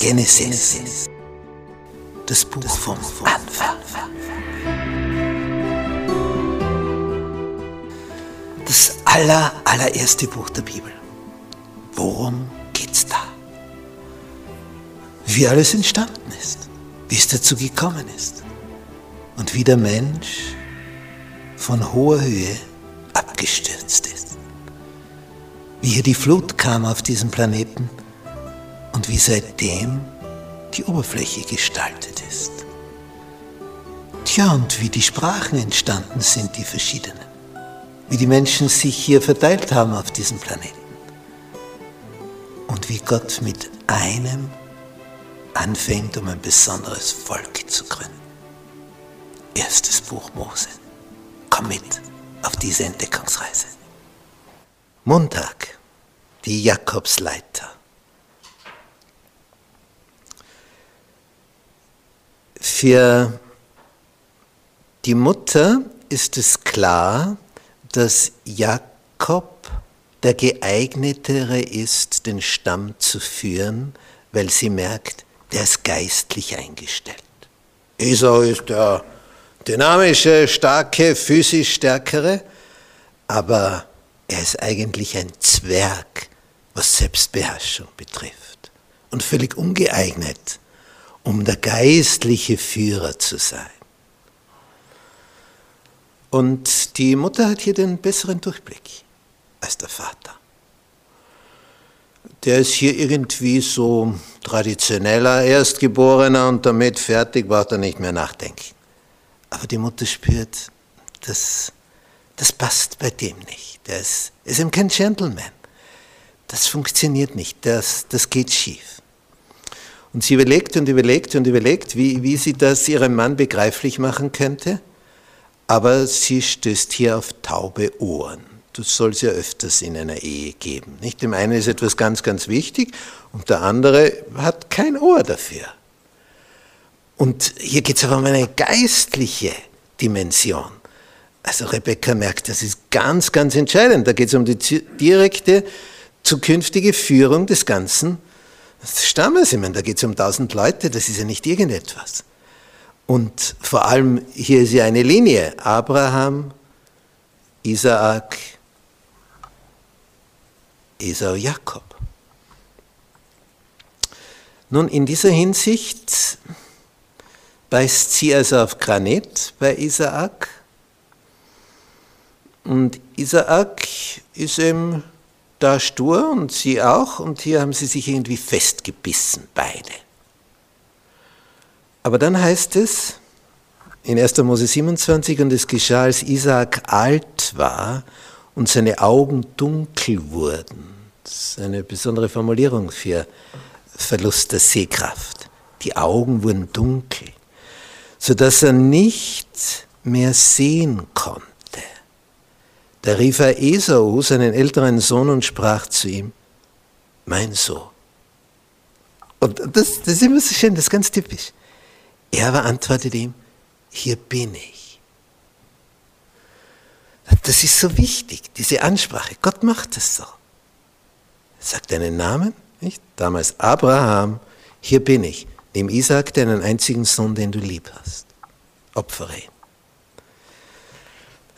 Genesis. Das Buch vom Anfang. Das aller, allererste Buch der Bibel. Worum geht's da? Wie alles entstanden ist, wie es dazu gekommen ist und wie der Mensch von hoher Höhe abgestürzt ist. Wie hier die Flut kam auf diesem Planeten und wie seitdem die Oberfläche gestaltet ist. Tja, und wie die Sprachen entstanden sind, die verschiedenen. Wie die Menschen sich hier verteilt haben auf diesem Planeten. Und wie Gott mit einem anfängt, um ein besonderes Volk zu gründen. Erstes Buch Mose. Komm mit auf diese Entdeckungsreise. Montag, die Jakobsleiter. Für die Mutter ist es klar, dass Jakob der geeignetere ist, den Stamm zu führen, weil sie merkt, der ist geistlich eingestellt. Esau ist der dynamische, starke, physisch stärkere, aber er ist eigentlich ein Zwerg, was Selbstbeherrschung betrifft und völlig ungeeignet, um der geistliche Führer zu sein. Und die Mutter hat hier den besseren Durchblick als der Vater. Der ist hier irgendwie so traditioneller Erstgeborener und damit fertig, braucht er nicht mehr nachdenken. Aber die Mutter spürt, das, das passt bei dem nicht. Der ist, ist eben kein Gentleman. Das funktioniert nicht, das, das geht schief. Und sie überlegt und überlegt und überlegt, wie, wie sie das ihrem Mann begreiflich machen könnte. Aber sie stößt hier auf taube Ohren. Das soll es ja öfters in einer Ehe geben. Nicht? Dem einen ist etwas ganz, ganz wichtig und der andere hat kein Ohr dafür. Und hier geht es aber um eine geistliche Dimension. Also Rebecca merkt, das ist ganz, ganz entscheidend. Da geht es um die direkte zukünftige Führung des ganzen Stammes. Ich meine, da geht es um tausend Leute, das ist ja nicht irgendetwas. Und vor allem hier ist ja eine Linie. Abraham, Isaak, Esau, Jakob. Nun, in dieser Hinsicht beißt sie also auf Granit bei Isaak. Und Isaak ist eben da stur und sie auch. Und hier haben sie sich irgendwie festgebissen, beide. Aber dann heißt es in 1. Mose 27, und es geschah, als Isaak alt war und seine Augen dunkel wurden. Das ist eine besondere Formulierung für Verlust der Sehkraft. Die Augen wurden dunkel, sodass er nicht mehr sehen konnte. Da rief er Esau, seinen älteren Sohn, und sprach zu ihm, mein Sohn. Und das, das ist immer so schön, das ist ganz typisch. Er aber antwortete ihm, hier bin ich. Das ist so wichtig, diese Ansprache. Gott macht es so. Er sagt deinen Namen, nicht? Damals Abraham, hier bin ich. Nimm Isaac, deinen einzigen Sohn, den du lieb hast. Opfere ihn.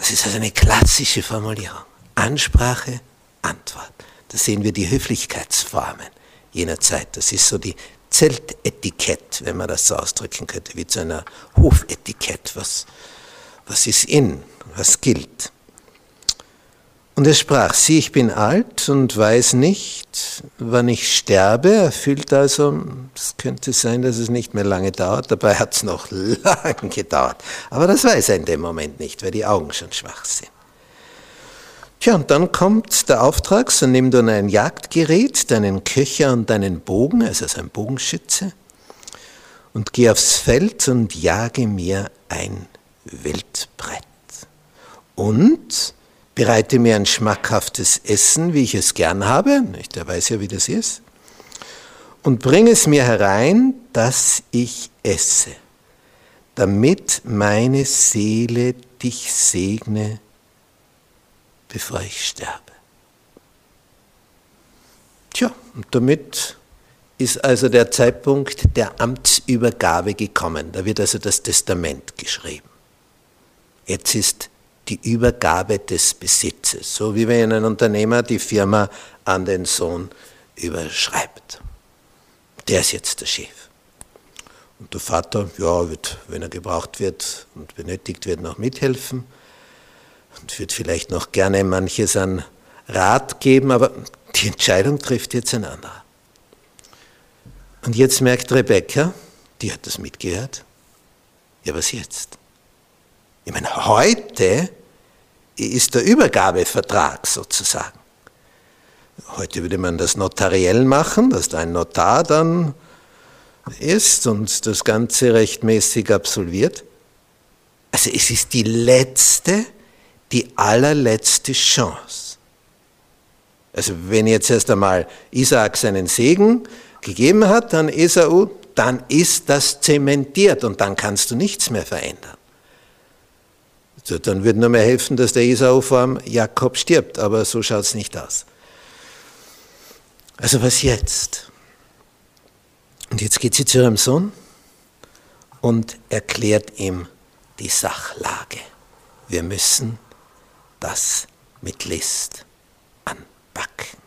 Das ist also eine klassische Formulierung. Ansprache, Antwort. Da sehen wir die Höflichkeitsformen jener Zeit. Das ist so die Zeltetikett, wenn man das so ausdrücken könnte, wie zu einer Hofetikett. Was, was ist in, was gilt? Und er sprach, sieh, ich bin alt und weiß nicht, wann ich sterbe. Er fühlt also, es könnte sein, dass es nicht mehr lange dauert. Dabei hat es noch lange gedauert. Aber das weiß er in dem Moment nicht, weil die Augen schon schwach sind. Tja, und dann kommt der Auftrag, so nimm du ein Jagdgerät, deinen Köcher und deinen Bogen, also ein Bogenschütze, und geh aufs Feld und jage mir ein Wildbrett. Und bereite mir ein schmackhaftes Essen, wie ich es gern habe, der weiß ja, wie das ist, und bring es mir herein, dass ich esse, damit meine Seele dich segne bevor ich sterbe. Tja, und damit ist also der Zeitpunkt der Amtsübergabe gekommen. Da wird also das Testament geschrieben. Jetzt ist die Übergabe des Besitzes, so wie wenn ein Unternehmer die Firma an den Sohn überschreibt. Der ist jetzt der Chef. Und der Vater, ja, wird, wenn er gebraucht wird und benötigt wird, noch mithelfen und wird vielleicht noch gerne manches an Rat geben, aber die Entscheidung trifft jetzt ein anderer. Und jetzt merkt Rebecca, die hat das mitgehört, ja, was jetzt? Ich meine, heute ist der Übergabevertrag sozusagen. Heute würde man das notariell machen, dass da ein Notar dann ist und das Ganze rechtmäßig absolviert. Also es ist die letzte, die allerletzte Chance. Also wenn jetzt erst einmal Isaak seinen Segen gegeben hat an Esau, dann ist das zementiert und dann kannst du nichts mehr verändern. Dann würde nur mehr helfen, dass der Esau vor Jakob stirbt, aber so schaut es nicht aus. Also was jetzt? Und jetzt geht sie zu ihrem Sohn und erklärt ihm die Sachlage. Wir müssen das mit List anpacken.